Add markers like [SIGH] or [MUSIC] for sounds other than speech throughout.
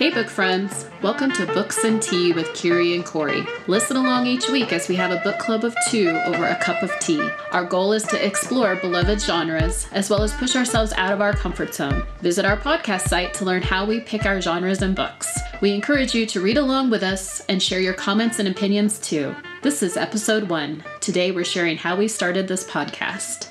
Hey, book friends! Welcome to Books and Tea with Kyrie and Cori. Listen along each week as we have a book club of two over a cup of tea. Our goal is to explore beloved genres as well as push ourselves out of our comfort zone. Visit our podcast site to learn how we pick our genres and books. We encourage you to read along with us and share your comments and opinions too. This is episode one. Today we're sharing how we started this podcast.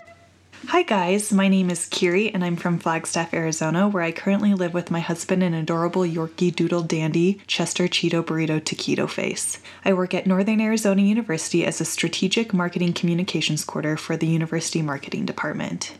Hi, guys. My name is Kyrie, and I'm from Flagstaff, Arizona, where I currently live with my husband and adorable Yorkie Doodle Dandy, Chester Cheeto Burrito Taquito Face. I work at Northern Arizona University as a strategic marketing communications quarter for the University Marketing Department.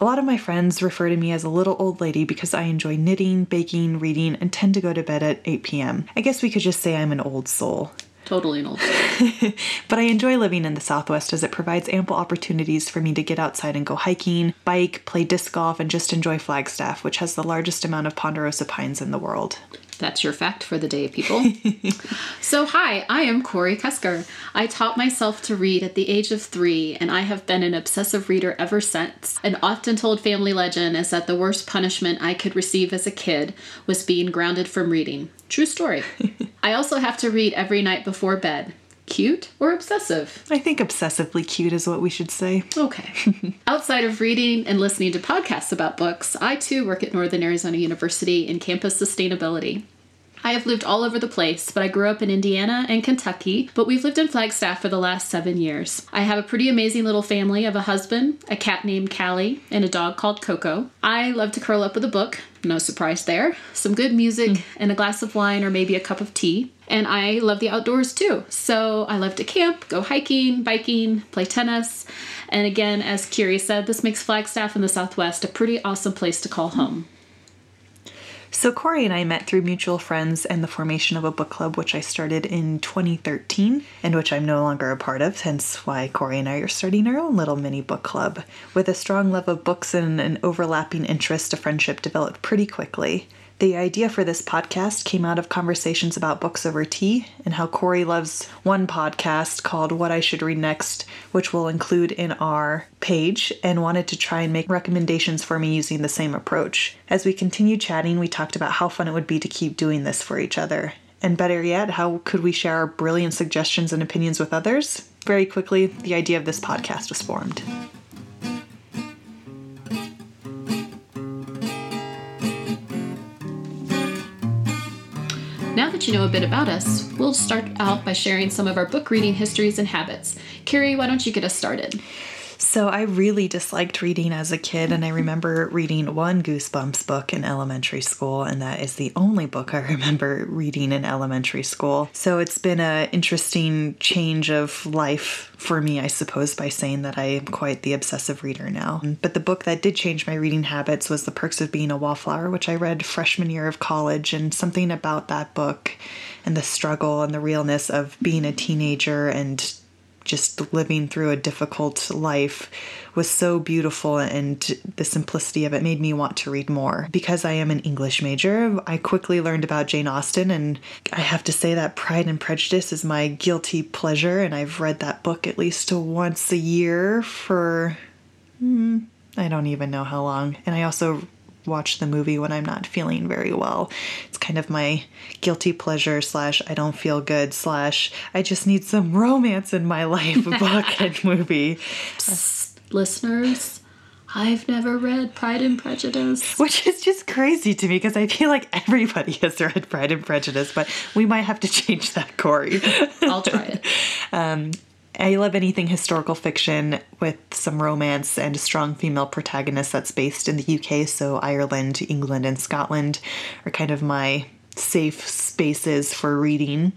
A lot of my friends refer to me as a little old lady because I enjoy knitting, baking, reading, and tend to go to bed at 8 p.m. I guess we could just say I'm an old soul. Totally an old [LAUGHS] but I enjoy living in the Southwest as it provides ample opportunities for me to get outside and go hiking, bike, play disc golf, and just enjoy Flagstaff, which has the largest amount of ponderosa pines in the world. That's your fact for the day, people. [LAUGHS] so, hi, I am Cori Kusker. I taught myself to read at the age of three, and I have been an obsessive reader ever since. An often told family legend is that the worst punishment I could receive as a kid was being grounded from reading. True story. [LAUGHS] I also have to read every night before bed. Cute or obsessive? I think obsessively cute is what we should say. Okay. [LAUGHS] Outside of reading and listening to podcasts about books, I too work at Northern Arizona University in campus sustainability. I have lived all over the place, but I grew up in Indiana and Kentucky, but we've lived in Flagstaff for the last seven years. I have a pretty amazing little family of a husband, a cat named Callie, and a dog called Coco. I love to curl up with a book, no surprise there, some good music, mm. and a glass of wine or maybe a cup of tea. And I love the outdoors too. So I love to camp, go hiking, biking, play tennis. And again, as Kyrie said, this makes Flagstaff in the Southwest a pretty awesome place to call home. So, Cori and I met through mutual friends and the formation of a book club, which I started in 2013 and which I'm no longer a part of, hence why Cori and I are starting our own little mini book club. With a strong love of books and an overlapping interest, a friendship developed pretty quickly. The idea for this podcast came out of conversations about books over tea and how Cori loves one podcast called What I Should Read Next, which we'll include in our page, and wanted to try and make recommendations for me using the same approach. As we continued chatting, we talked about how fun it would be to keep doing this for each other. And better yet, how could we share our brilliant suggestions and opinions with others? Very quickly, the idea of this podcast was formed. Now that you know a bit about us, we'll start out by sharing some of our book reading histories and habits. Kyrie, why don't you get us started? So I really disliked reading as a kid, and I mm-hmm. remember reading one Goosebumps book in elementary school, and that is the only book I [LAUGHS] remember reading in elementary school. So it's been an interesting change of life for me, I suppose, by saying that I am quite the obsessive reader now. But the book that did change my reading habits was The Perks of Being a Wallflower, which I read freshman year of college, and something about that book and the struggle and the realness of being a teenager and just living through a difficult life was so beautiful and the simplicity of it made me want to read more. Because I am an English major, I quickly learned about Jane Austen and I have to say that Pride and Prejudice is my guilty pleasure and I've read that book at least once a year for hmm, I don't even know how long. And I also watch the movie when I'm not feeling very well. It's kind of my guilty pleasure slash I don't feel good slash I just need some romance in my life [LAUGHS] book and movie. Psst, listeners, I've never read Pride and Prejudice. Which is just crazy to me because I feel like everybody has read Pride and Prejudice, but we might have to [LAUGHS] change that, Cori. I'll try it. [LAUGHS] um, I love anything historical fiction with some romance and a strong female protagonist that's based in the UK. So, Ireland, England, and Scotland are kind of my safe spaces for reading.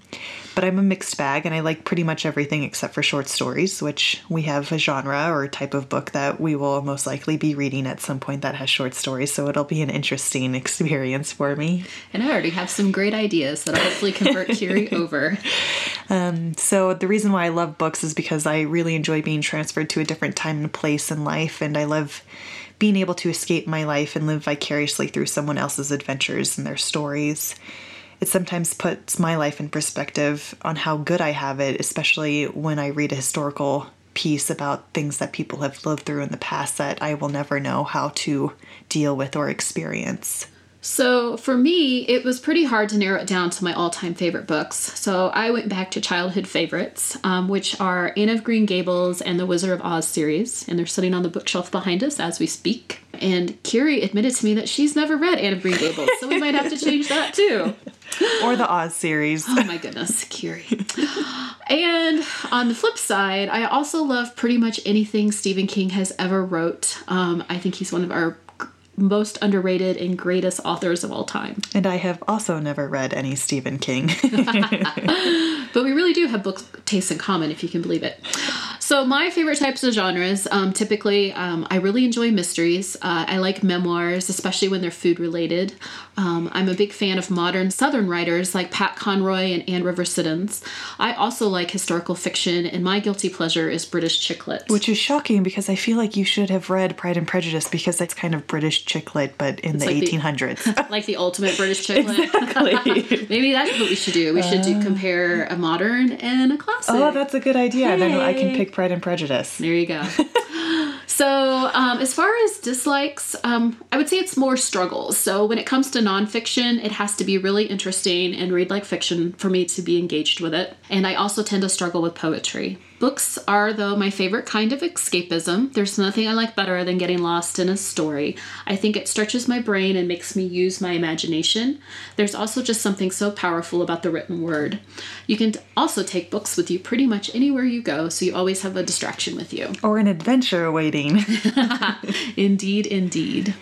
But I'm a mixed bag and I like pretty much everything except for short stories, which we have a genre or a type of book that we will most likely be reading at some point that has short stories. So it'll be an interesting experience for me. And I already have some great ideas that I'll hopefully convert Kyrie [LAUGHS] over. Um, so the reason why I love books is because I really enjoy being transferred to a different time and place in life, and I love being able to escape my life and live vicariously through someone else's adventures and their stories. It sometimes puts my life in perspective on how good I have it, especially when I read a historical piece about things that people have lived through in the past that I will never know how to deal with or experience. So for me, it was pretty hard to narrow it down to my all-time favorite books. So I went back to childhood favorites, um, which are Anne of Green Gables and the Wizard of Oz series, and they're sitting on the bookshelf behind us as we speak. And Kyrie admitted to me that she's never read Anne of Green Gables, so we might have to change that too. [LAUGHS] Or the Oz series. Oh my goodness, Kyrie. and on the flip side, I also love pretty much anything Stephen King has ever wrote. Um, I think he's one of our most underrated and greatest authors of all time. And I have also never read any Stephen King. [LAUGHS] [LAUGHS] but we really do have book tastes in common, if you can believe it. So my favorite types of genres, um, typically, um, I really enjoy mysteries. Uh, I like memoirs, especially when they're food related. Um, I'm a big fan of modern Southern writers like Pat Conroy and Anne Rivers Siddons. I also like historical fiction, and my guilty pleasure is British chick lit. Which is shocking because I feel like you should have read Pride and Prejudice because that's kind of British chick lit, but in it's the like 1800s. The, [LAUGHS] like the ultimate British [LAUGHS] chick lit. Exactly. [LAUGHS] Maybe that's what we should do. We should do, uh. compare a modern and a classic. Oh, that's a good idea. Hey. Then I can pick Pride and Prejudice. There you go. [LAUGHS] So, um, as far as dislikes, um, I would say it's more struggles. So, when it comes to nonfiction, it has to be really interesting and read like fiction for me to be engaged with it. And I also tend to struggle with poetry. Books are, though, my favorite kind of escapism. There's nothing I like better than getting lost in a story. I think it stretches my brain and makes me use my imagination. There's also just something so powerful about the written word. You can also take books with you pretty much anywhere you go, so you always have a distraction with you. Or an adventure awaiting. [LAUGHS] indeed, indeed.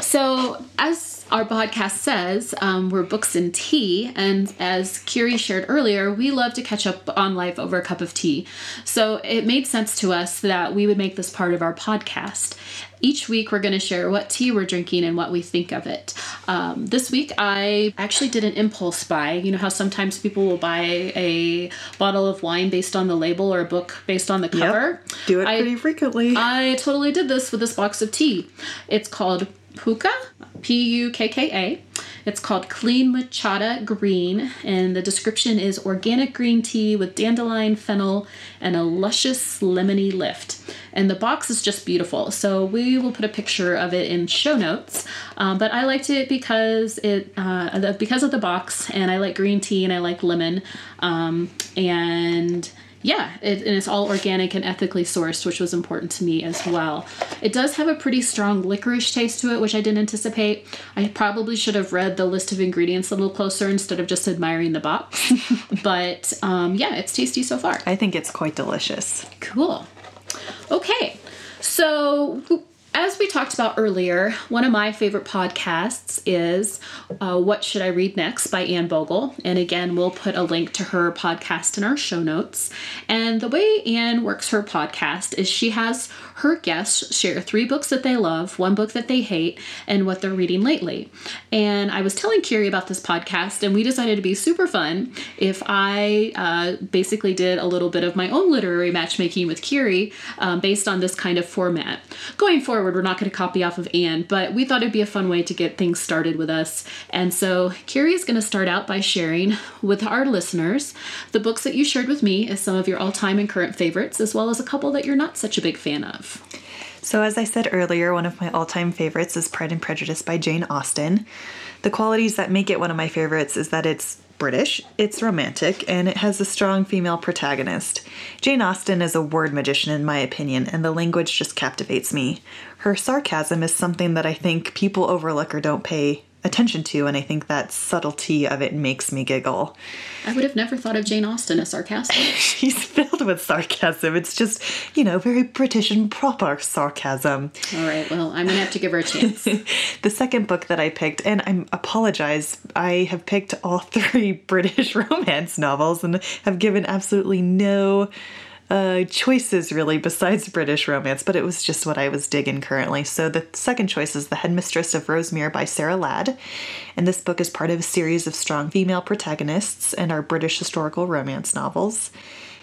So, as our podcast says um, we're books and tea, and as Kyrie shared earlier, we love to catch up on life over a cup of tea. So it made sense to us that we would make this part of our podcast. Each week, we're going to share what tea we're drinking and what we think of it. Um, this week, I actually did an impulse buy. You know how sometimes people will buy a bottle of wine based on the label or a book based on the cover? Yep. Do it I, pretty frequently. I totally did this with this box of tea. It's called Pukka, P U K K A. It's called Clean Matcha Green, and the description is organic green tea with dandelion, fennel, and a luscious lemony lift. And the box is just beautiful. So we will put a picture of it in show notes. Um, but I liked it because it uh, because of the box, and I like green tea and I like lemon, um, and yeah, it, and it's all organic and ethically sourced, which was important to me as well. It does have a pretty strong licorice taste to it, which I didn't anticipate. I probably should have read the list of ingredients a little closer instead of just admiring the box. [LAUGHS] but um, yeah, it's tasty so far. I think it's quite delicious. Cool. Okay, so as we talked about earlier, one of my favorite podcasts is uh, What Should I Read Next by Anne Bogel. And again, we'll put a link to her podcast in our show notes. And the way Anne works her podcast is she has her guests share three books that they love, one book that they hate, and what they're reading lately. And I was telling Kyrie about this podcast, and we decided to be super fun if I uh, basically did a little bit of my own literary matchmaking with Kyrie um, based on this kind of format. Going forward, we're not going to copy off of Anne, but we thought it'd be a fun way to get things started with us. And so Kyrie is going to start out by sharing with our listeners the books that you shared with me as some of your all time and current favorites, as well as a couple that you're not such a big fan of. So, as I said earlier, one of my all time favorites is Pride and Prejudice by Jane Austen. The qualities that make it one of my favorites is that it's British, it's romantic, and it has a strong female protagonist. Jane Austen is a word magician, in my opinion, and the language just captivates me. Her sarcasm is something that I think people overlook or don't pay attention to, and I think that subtlety of it makes me giggle. I would have never thought of Jane Austen as sarcastic. [LAUGHS] She's filled with sarcasm. It's just, you know, very British and proper sarcasm. All right, well, I'm going to have to give her a chance. [LAUGHS] the second book that I picked, and I apologize, I have picked all [LAUGHS] three British romance novels and have given absolutely no uh, choices really besides British romance, but it was just what I was digging currently. So the second choice is The Headmistress of Rosemere by Sarah Ladd. And this book is part of a series of strong female protagonists and our British historical romance novels.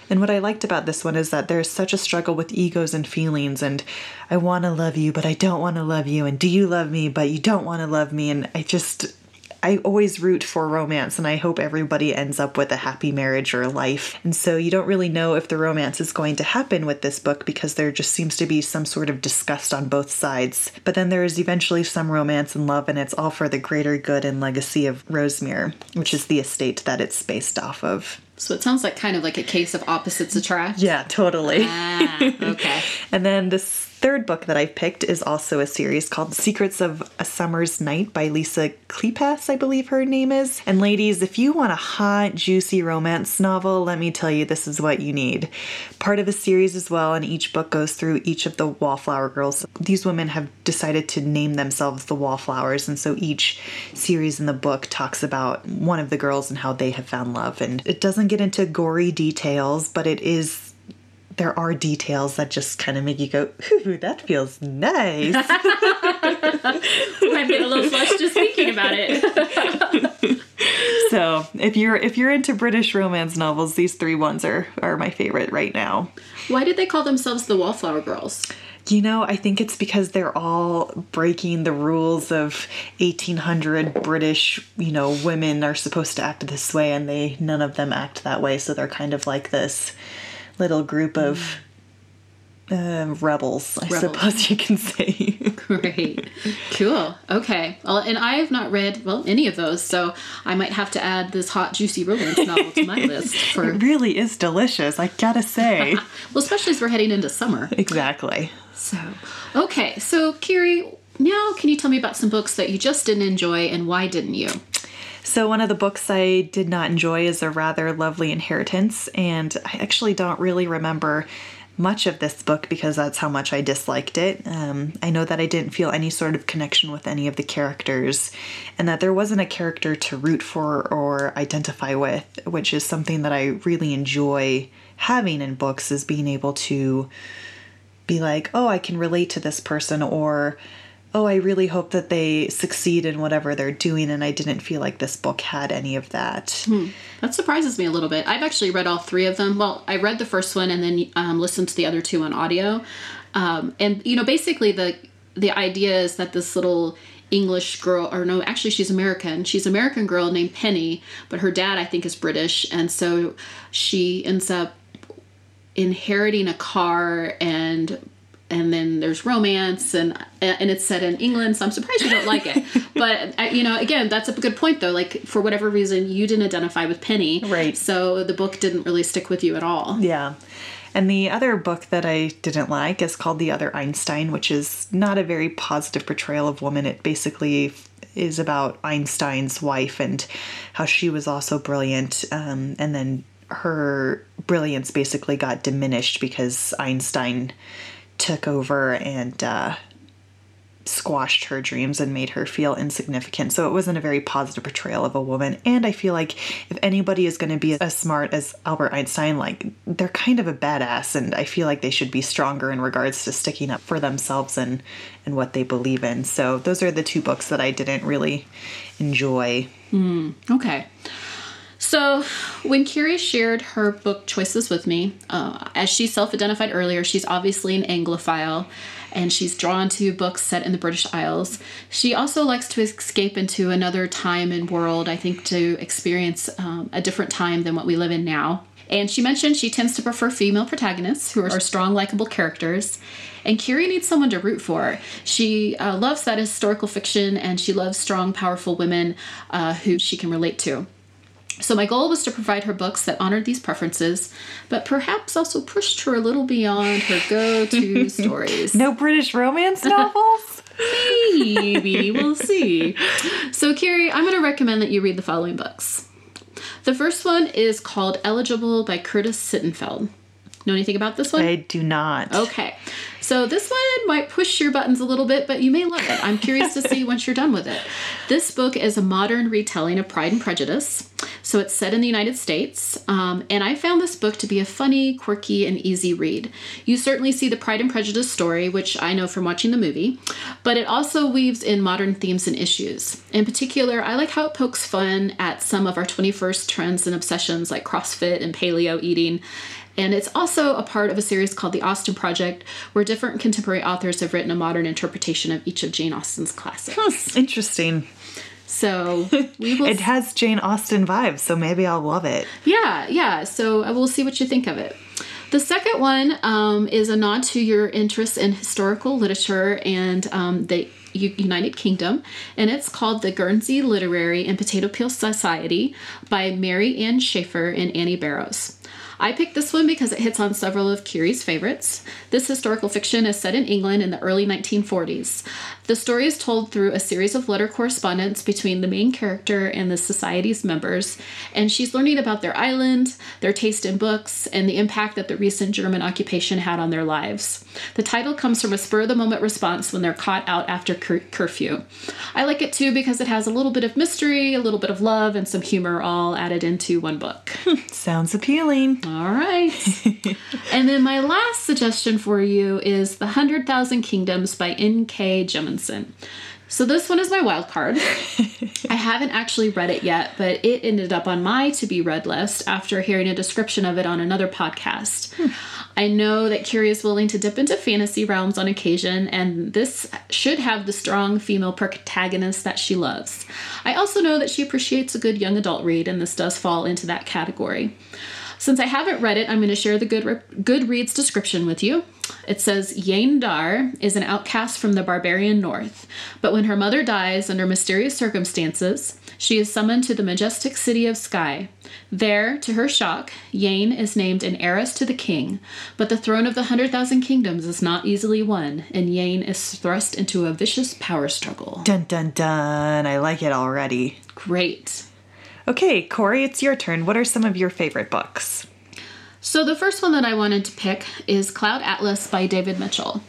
And what I liked about this one is that there's such a struggle with egos and feelings, and I want to love you, but I don't want to love you, and do you love me, but you don't want to love me, and I just I always root for romance and I hope everybody ends up with a happy marriage or life. And so you don't really know if the romance is going to happen with this book because there just seems to be some sort of disgust on both sides. But then there is eventually some romance and love, and it's all for the greater good and legacy of Rosemere, which is the estate that it's based off of. So it sounds like kind of like a case of opposites attract. Yeah, totally. Ah, okay. [LAUGHS] and then this third book that I've picked is also a series called Secrets of a Summer's Night by Lisa Kleypas, I believe her name is. And ladies, if you want a hot, juicy romance novel, let me tell you, this is what you need. Part of a series as well, and each book goes through each of the Wallflower girls. These women have decided to name themselves the Wallflowers, and so each series in the book talks about one of the girls and how they have found love. And it doesn't get into gory details, but it is there are details that just kind of make you go, ooh, that feels nice. [LAUGHS] I get a little flushed just thinking about it. so if you're if you're into British romance novels, these three ones are are my favorite right now. Why did they call themselves the Wallflower Girls? You know, I think it's because they're all breaking the rules of 1800 British, you know, women are supposed to act this way and they none of them act that way, so they're kind of like this little group of uh, rebels, I rebels. suppose you can say. [LAUGHS] Great. Cool. Okay. Well, and I have not read, well, any of those, so I might have to add this hot, juicy romance novel to my list. [LAUGHS] For... It really is delicious, I gotta say. [LAUGHS] well, especially as we're heading into summer. Exactly. So, okay. So, Kyrie, now can you tell me about some books that you just didn't enjoy and why didn't you? So, one of the books I did not enjoy is A Rather Lovely Inheritance, and I actually don't really remember much of this book because that's how much I disliked it. Um, I know that I didn't feel any sort of connection with any of the characters, and that there wasn't a character to root for or identify with, which is something that I really enjoy having in books is being able to be like, oh, I can relate to this person, or oh, I really hope that they succeed in whatever they're doing. And I didn't feel like this book had any of that. Hmm. That surprises me a little bit. I've actually read all three of them. Well, I read the first one and then um, listened to the other two on audio. Um, and, you know, basically the, the idea is that this little English girl, or no, actually she's American. She's an American girl named Penny, but her dad, I think, is British. And so she ends up inheriting a car and and then there's romance and and it's set in England so I'm surprised you don't like it. [LAUGHS] But uh, you know again that's a good point though like for whatever reason you didn't identify with Penny right. so the book didn't really stick with you at all. Yeah. And the other book that I didn't like is called The Other Einstein which is not a very positive portrayal of woman. It basically is about Einstein's wife and how she was also brilliant um, and then her brilliance basically got diminished because Einstein took over and uh, squashed her dreams and made her feel insignificant. So it wasn't a very positive portrayal of a woman. And I feel like if anybody is going to be as smart as Albert Einstein, like they're kind of a badass, and I feel like they should be stronger in regards to sticking up for themselves and and what they believe in. So those are the two books that I didn't really enjoy. Mm, okay. So, when Kyrie shared her book choices with me, uh, as she self identified earlier, she's obviously an Anglophile and she's drawn to books set in the British Isles. She also likes to escape into another time and world, I think, to experience um, a different time than what we live in now. And she mentioned she tends to prefer female protagonists who are strong, likable characters. And Kyrie needs someone to root for. She uh, loves that historical fiction and she loves strong, powerful women uh, who she can relate to. So, my goal was to provide her books that honored these preferences, but perhaps also pushed her a little beyond her go to [LAUGHS] stories. No British romance novels? [LAUGHS] Maybe. We'll see. So, Kyrie, I'm going to recommend that you read the following books. The first one is called Eligible by Curtis Sittenfeld. Know anything about this one? I do not. Okay. So this one might push your buttons a little bit, but you may love it. I'm curious to see [LAUGHS] once you're done with it. This book is a modern retelling of Pride and Prejudice. So it's set in the United States, um, and I found this book to be a funny, quirky, and easy read. You certainly see the Pride and Prejudice story, which I know from watching the movie, but it also weaves in modern themes and issues. In particular, I like how it pokes fun at some of our 21st trends and obsessions like CrossFit and paleo eating and it's also a part of a series called The Austen Project, where different contemporary authors have written a modern interpretation of each of Jane Austen's classics. Huh, interesting. So [LAUGHS] we will. It has Jane Austen vibes, so maybe I'll love it. yeah, yeah. So uh, we'll see what you think of it. The second one um, is a nod to your interest in historical literature and um, the United Kingdom, and it's called The Guernsey Literary and Potato Peel Society by Mary Ann Shaffer and Annie Barrows. I picked this one because it hits on several of Kyrie's favorites. This historical fiction is set in England in the early 1940s. The story is told through a series of letter correspondence between the main character and the society's members, and she's learning about their island, their taste in books, and the impact that the recent German occupation had on their lives. The title comes from a spur of the moment response when they're caught out after cur- curfew. I like it too because it has a little bit of mystery, a little bit of love, and some humor all added into one book. [LAUGHS] Sounds appealing. All right. [LAUGHS] and then my last suggestion for you is The Hundred Thousand Kingdoms by N.K. Jemisin. So this one is my wild card. [LAUGHS] I haven't actually read it yet, but it ended up on my to be read list after hearing a description of it on another podcast. Hmm. I know that Kyrie is willing to dip into fantasy realms on occasion, and this should have the strong female protagonist that she loves. I also know that she appreciates a good young adult read, and this does fall into that category. Since I haven't read it, I'm going to share the good Goodreads description with you. It says Yeine Darr is an outcast from the barbarian north, but when her mother dies under mysterious circumstances, she is summoned to the majestic city of Sky. There, to her shock, Yeine is named an heiress to the king, but the throne of the Hundred Thousand Kingdoms is not easily won, and Yeine is thrust into a vicious power struggle. Dun dun dun. I like it already. Great. Okay, Cori, it's your turn. What are some of your favorite books? So, the first one that I wanted to pick is Cloud Atlas by David Mitchell.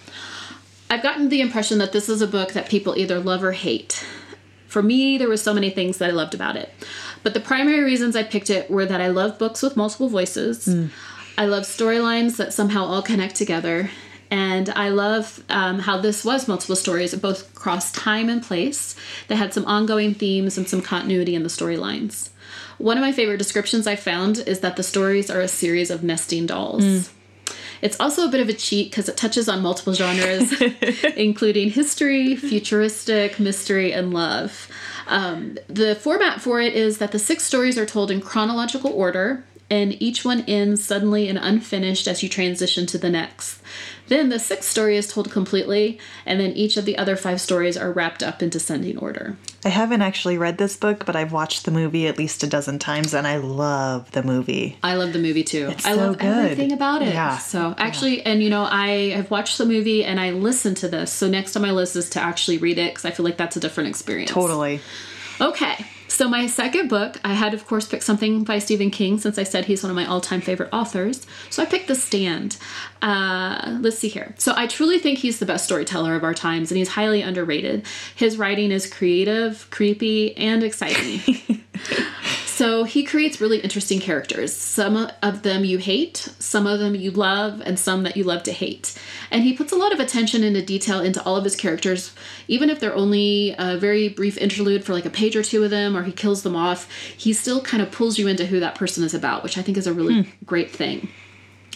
I've gotten the impression that this is a book that people either love or hate. For me, there were so many things that I loved about it. But the primary reasons I picked it were that I love books with multiple voices. Hmm. I love storylines that somehow all connect together. And I love um, how this was multiple stories, both across time and place, that had some ongoing themes and some continuity in the storylines. One of my favorite descriptions I found is that the stories are a series of nesting dolls. It's also a bit of a cheat because it touches on multiple genres, [LAUGHS] including history, futuristic, mystery, and love. Um, the format for it is that the six stories are told in chronological order, and each one ends suddenly and unfinished as you transition to the next. Then the sixth story is told completely, and then each of the other five stories are wrapped up in descending order. I haven't actually read this book, but I've watched the movie at least a dozen times, and I love the movie. I love the movie too. I so love good. everything about it. Yeah. So actually, and you know, I have watched the movie and I listened to this. So next on my list is to actually read it because I feel like that's a different experience. Totally. Okay. So my second book, I had of course picked something by Stephen King since I said he's one of my all-time favorite authors. So I picked The Stand. Uh, let's see here. So I truly think he's the best storyteller of our times, and he's highly underrated. His writing is creative, creepy, and exciting. [LAUGHS] So he creates really interesting characters. Some of them you hate, some of them you love, and some that you love to hate. And he puts a lot of attention into detail into all of his characters, even if they're only a very brief interlude for like a page or two of them, or he kills them off. He still kind of pulls you into who that person is about, which I think is a really hmm. great thing.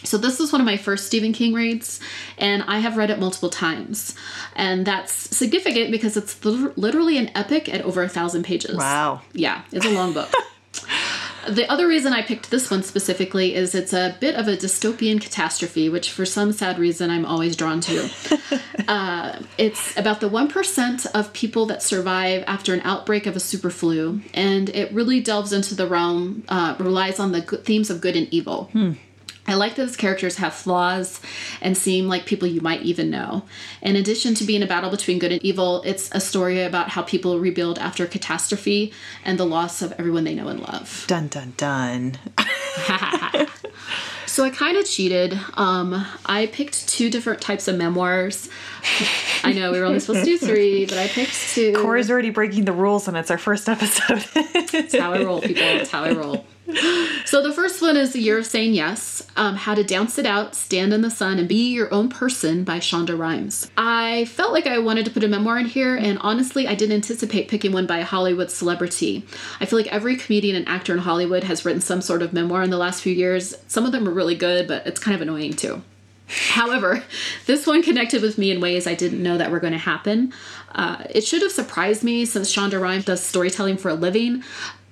So this is one of my first Stephen King reads, and I have read it multiple times, and that's significant because it's literally an epic at over a thousand pages. Wow. Yeah, it's a long book. [LAUGHS] The other reason I picked this one specifically is it's a bit of a dystopian catastrophe, which for some sad reason I'm always drawn to. [LAUGHS] uh, it's about the 1% of people that survive after an outbreak of a super flu, and it really delves into the realm, uh, relies on the themes of good and evil. I like that his characters have flaws and seem like people you might even know. In addition to being a battle between good and evil, it's a story about how people rebuild after catastrophe and the loss of everyone they know and love. Dun dun dun. [LAUGHS] [LAUGHS] So I kind of cheated. Um, I picked two different types of memoirs. I know we were only supposed to do three, but I picked two. Cori's already breaking the rules, and it's our first episode. It's how I roll, people. It's how I roll. [LAUGHS] So the first one is The Year of Saying Yes, um, How to Dance It Out, Stand in the Sun, and Be Your Own Person by Shonda Rhimes. I felt like I wanted to put a memoir in here, and honestly, I didn't anticipate picking one by a Hollywood celebrity. I feel like every comedian and actor in Hollywood has written some sort of memoir in the last few years. Some of them are really good, but it's kind of annoying too. However, [LAUGHS] this one connected with me in ways I didn't know that were going to happen. Uh, it should have surprised me since Shonda Rhimes does storytelling for a living,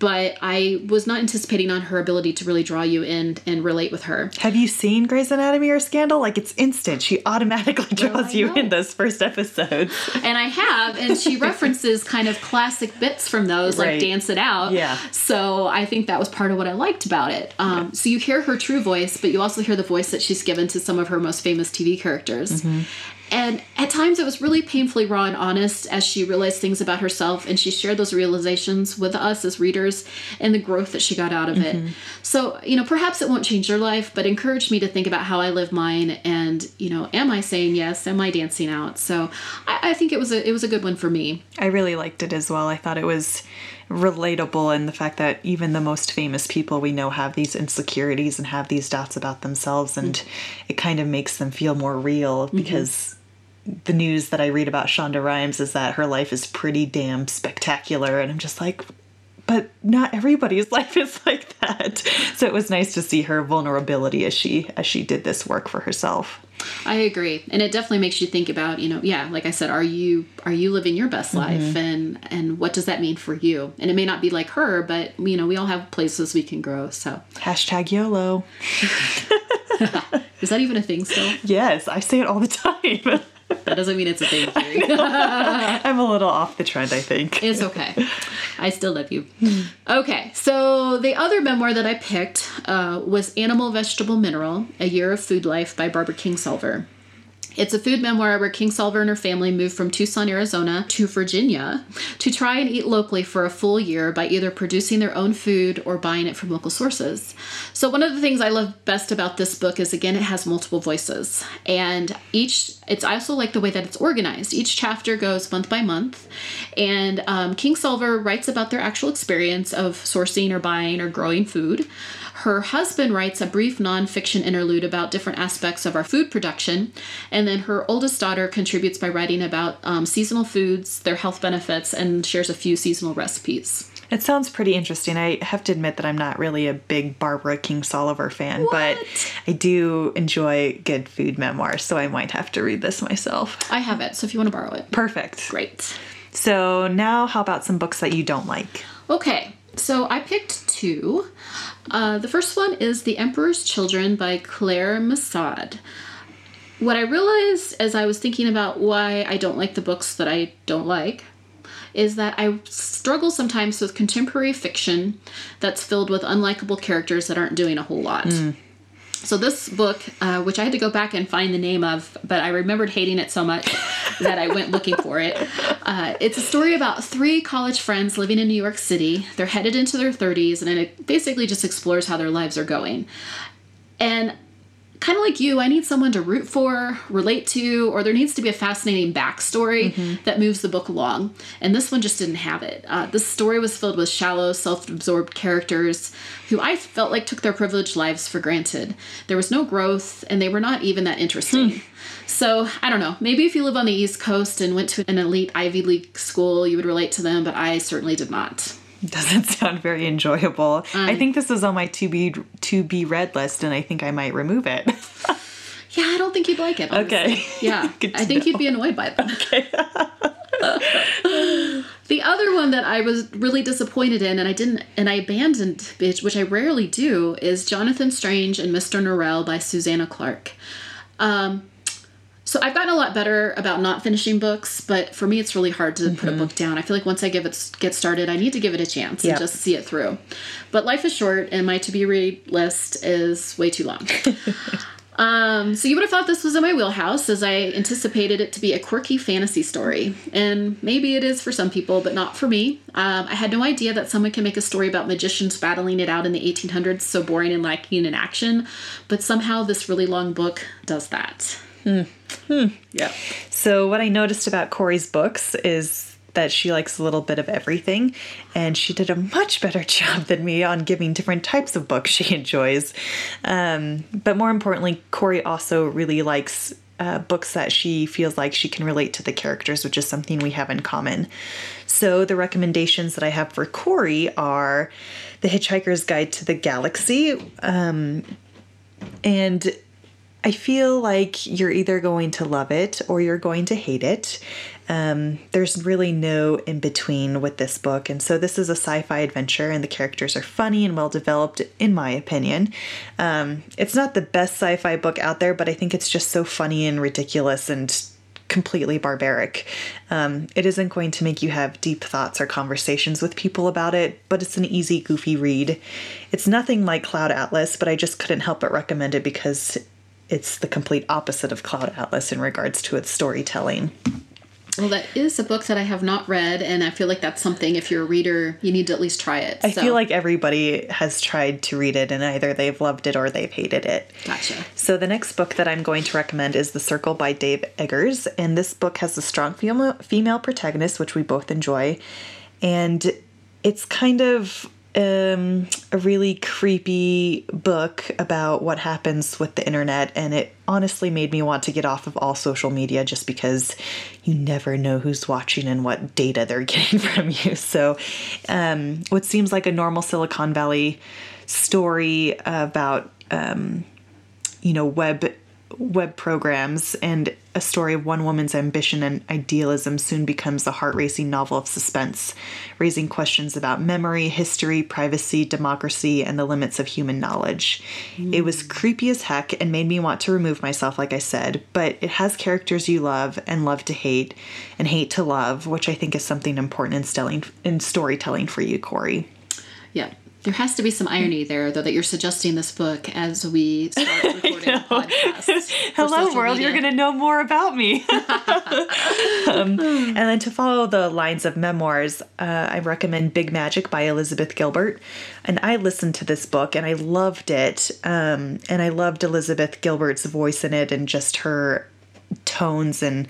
but I was not anticipating on her ability to really draw you in and relate with her. Have you seen Grey's Anatomy or Scandal? Like it's instant. She automatically [LAUGHS] draws you know. in those first episodes. [LAUGHS] And I have, and she [LAUGHS] references kind of classic bits from those, like Dance It Out. Yeah. So I think that was part of what I liked about it. Um, So you hear her true voice, but you also hear the voice that she's given to some of her most famous TV characters. Mm-hmm. And at times it was really painfully raw and honest as she realized things about herself and she shared those realizations with us as readers and the growth that she got out of Mm-hmm. it. So, you know, perhaps it won't change your life, but encouraged me to think about how I live mine and, you know, am I saying yes? Am I dancing out? So I, I think it was a it was a good one for me. I really liked it as well. I thought it was relatable in the fact that even the most famous people we know have these insecurities and have these doubts about themselves, and it kind of makes them feel more real because the news that I read about Shonda Rhimes is that her life is pretty damn spectacular, and I'm just like, but not everybody's [LAUGHS] life is like that. So it was nice to see her vulnerability as she as she did this work for herself. I agree. And it definitely makes you think about, you know, yeah, like I said, are you are you living your best mm-hmm. life and and what does that mean for you? And it may not be like her, but you know, we all have places we can grow. So Hashtag YOLO. [LAUGHS] is that even a thing still? Yes, I say it all the [LAUGHS] time. That doesn't mean it's a thing. [LAUGHS] Carrie. [LAUGHS] I'm a little off the trend, I think. It's okay. I still love you. Okay, so the other memoir that I picked uh, was Animal, Vegetable, Mineral A Year of Food Life by Barbara Kingsolver. It's a food memoir where Kingsolver and her family moved from Tucson, Arizona to Virginia to try and eat locally for a full year by either producing their own food or buying it from local sources. So, one of the things I love best about this book is again, it has multiple voices. And each, it's I also like the way that it's organized. Each chapter goes month by month. And um, Kingsolver writes about their actual experience of sourcing or buying or growing food. Her husband writes a brief nonfiction interlude about different aspects of our food production, and then her oldest daughter contributes by writing about um, seasonal foods, their health benefits, and shares a few seasonal recipes. It sounds pretty interesting. I have to admit that I'm not really a big Barbara Kingsolver fan, but I do enjoy good food memoirs, so I might have to read this myself. I have it, so if you want to borrow it, Perfect. great. So now, how about some books that you don't like? Okay, so I picked two. Uh, the first one is The Emperor's Children by Claire Messud. What I realized as I was thinking about why I don't like the books that I don't like is that I struggle sometimes with contemporary fiction that's filled with unlikable characters that aren't doing a whole lot. So this book, uh, which I had to go back and find the name of, but I remembered hating it so much that I went looking for it. Uh, it's a story about three college friends living in New York City. They're headed into their 30s, and it basically just explores how their lives are going. And kind of like you, I need someone to root for, relate to, or there needs to be a fascinating backstory that moves the book along. And this one just didn't have it. Uh, this story was filled with shallow, self absorbed characters who I felt like took their privileged lives for granted. There was no growth, and they were not even that interesting. So, I don't know. Maybe if you live on the East Coast and went to an elite Ivy League school, you would relate to them, but I certainly did not. [LAUGHS] Doesn't sound very enjoyable. I think this is on my to be to be read list, and I think I might remove it. [LAUGHS] Yeah, I don't think you'd like it. honestly. Okay. Yeah, [LAUGHS] I think know. you'd be annoyed by them. the other one that I was really disappointed in, and I didn't, and I abandoned, bitch, which I rarely do, is Jonathan Strange and Mr. Norrell by Susanna Clarke. Um, so I've gotten a lot better about not finishing books, but for me, it's really hard to put a book down. I feel like once I give it get started, I need to give it a chance Yeah. and just see it through. But life is short, and my to be read list is way too long. [LAUGHS] Um, so you would have thought this was in my wheelhouse, as I anticipated it to be a quirky fantasy story, and maybe it is for some people, but not for me. Um, I had no idea that someone can make a story about magicians battling it out in the 1800s so boring and lacking in action, but somehow this really long book does that. Yeah. So, what I noticed about Cori's books is that she likes a little bit of everything, and she did a much better [LAUGHS] job than me on giving different types of books she enjoys. Um, but more importantly, Cori also really likes. Uh, books that she feels like she can relate to the characters, which is something we have in common. So, the recommendations that I have for Cori are The Hitchhiker's Guide to the Galaxy. Um, and I feel like you're either going to love it or you're going to hate it. Um, there's really no in between with this book. And so, this is a sci fi adventure, and the characters are funny and well developed, in my opinion. Um, it's not the best sci fi book out there, but I think it's just so funny and ridiculous and completely barbaric. Um, it isn't going to make you have deep thoughts or conversations with people about it, but it's an easy, goofy read. It's nothing like Cloud Atlas, but I just couldn't help but recommend it because it's the complete opposite of Cloud Atlas in regards to its storytelling. Well, that is a book that I have not read, and I feel like that's something, if you're a reader, you need to at least try it. I feel like everybody has tried to read it, and either they've loved it or they've hated it. Gotcha. So, the next book that I'm going to recommend is The Circle by Dave Eggers, and this book has a strong female, female protagonist, which we both enjoy, and it's kind of um, a really creepy book about what happens with the internet, and it honestly made me want to get off of all social media just because you never know who's watching and what data they're [LAUGHS] getting from you. So, um, what seems like a normal Silicon Valley story about, um, you know, web web programs and a story of one woman's ambition and idealism soon becomes a heart racing novel of suspense, raising questions about memory, history, privacy, democracy, and the limits of human knowledge. Mm. It was creepy as heck and made me want to remove myself, like I said, but it has characters you love and love to hate and hate to love, which I think is something important in, in storytelling for you, Cori. Yeah, there has to be some irony there, though, that you're suggesting this book as we start [LAUGHS] recording [LAUGHS] a podcast. Hello, world, media. you're going to know more about me. [LAUGHS] um, and then to follow the lines of memoirs, uh, I recommend Big Magic by Elizabeth Gilbert. And I listened to this book and I loved it. Um, and I loved Elizabeth Gilbert's voice in it and just her tones. And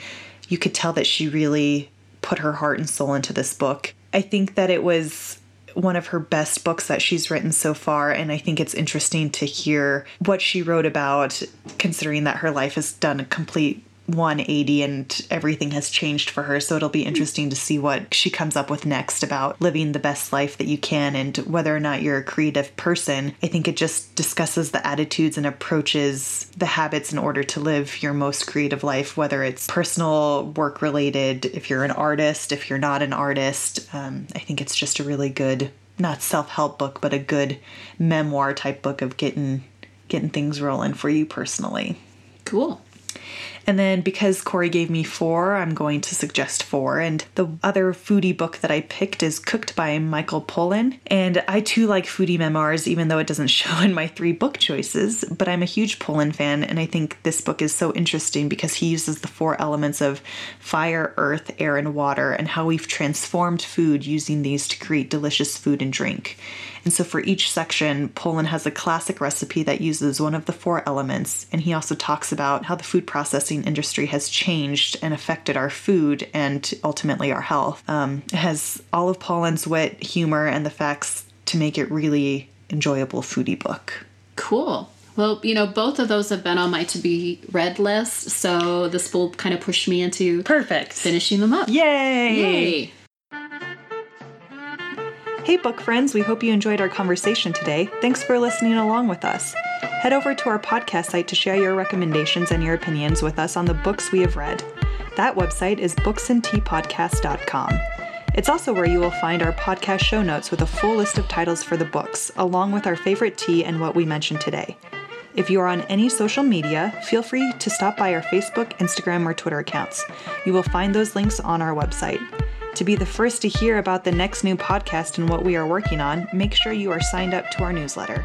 you could tell that she really put her heart and soul into this book. I think that it was one of her best books that she's written so far. And I think it's interesting to hear what she wrote about, considering that her life has done a complete 180 and everything has changed for her. So it'll be interesting to see what she comes up with next about living the best life that you can and whether or not you're a creative person. I think it just discusses the attitudes and approaches the habits in order to live your most creative life, whether it's personal, work related, if you're an artist, if you're not an artist. Um, I think it's just a really good, not self help book, but a good memoir type book of getting getting things rolling for you personally. Cool. And then because Cori gave me four, I'm going to suggest four. And the other foodie book that I picked is Cooked by Michael Pollan. And I too like foodie memoirs, even though it doesn't [LAUGHS] show in my three book choices. But I'm a huge Pollan fan, and I think this book is so interesting because he uses the four elements of fire, earth, air, and water, and how we've transformed food using these to create delicious food and drink. And so for each section, Pollan has a classic recipe that uses one of the four elements. And he also talks about how the food processing industry has changed and affected our food and ultimately our health. Um, has all of Pollan's wit, humor, and the facts to make it really enjoyable foodie book. Cool. Well, you know, both of those have been on my to be read list, so this will kind of push me into perfect finishing them up. Yay! Yay! Hey, book friends, we hope you enjoyed our conversation today. Thanks for listening along with us. Head over to our podcast site to share your recommendations and your opinions with us on the books we have read. That website is booksandteapodcast.com. It's also where you will find our podcast show notes with a full list of titles for the books, along with our favorite tea and what we mentioned today. If you are on any social media, feel free to stop by our Facebook, Instagram, or Twitter accounts. You will find those links on our website. To be the first to hear about the next new podcast and what we are working on, make sure you are signed up to our newsletter.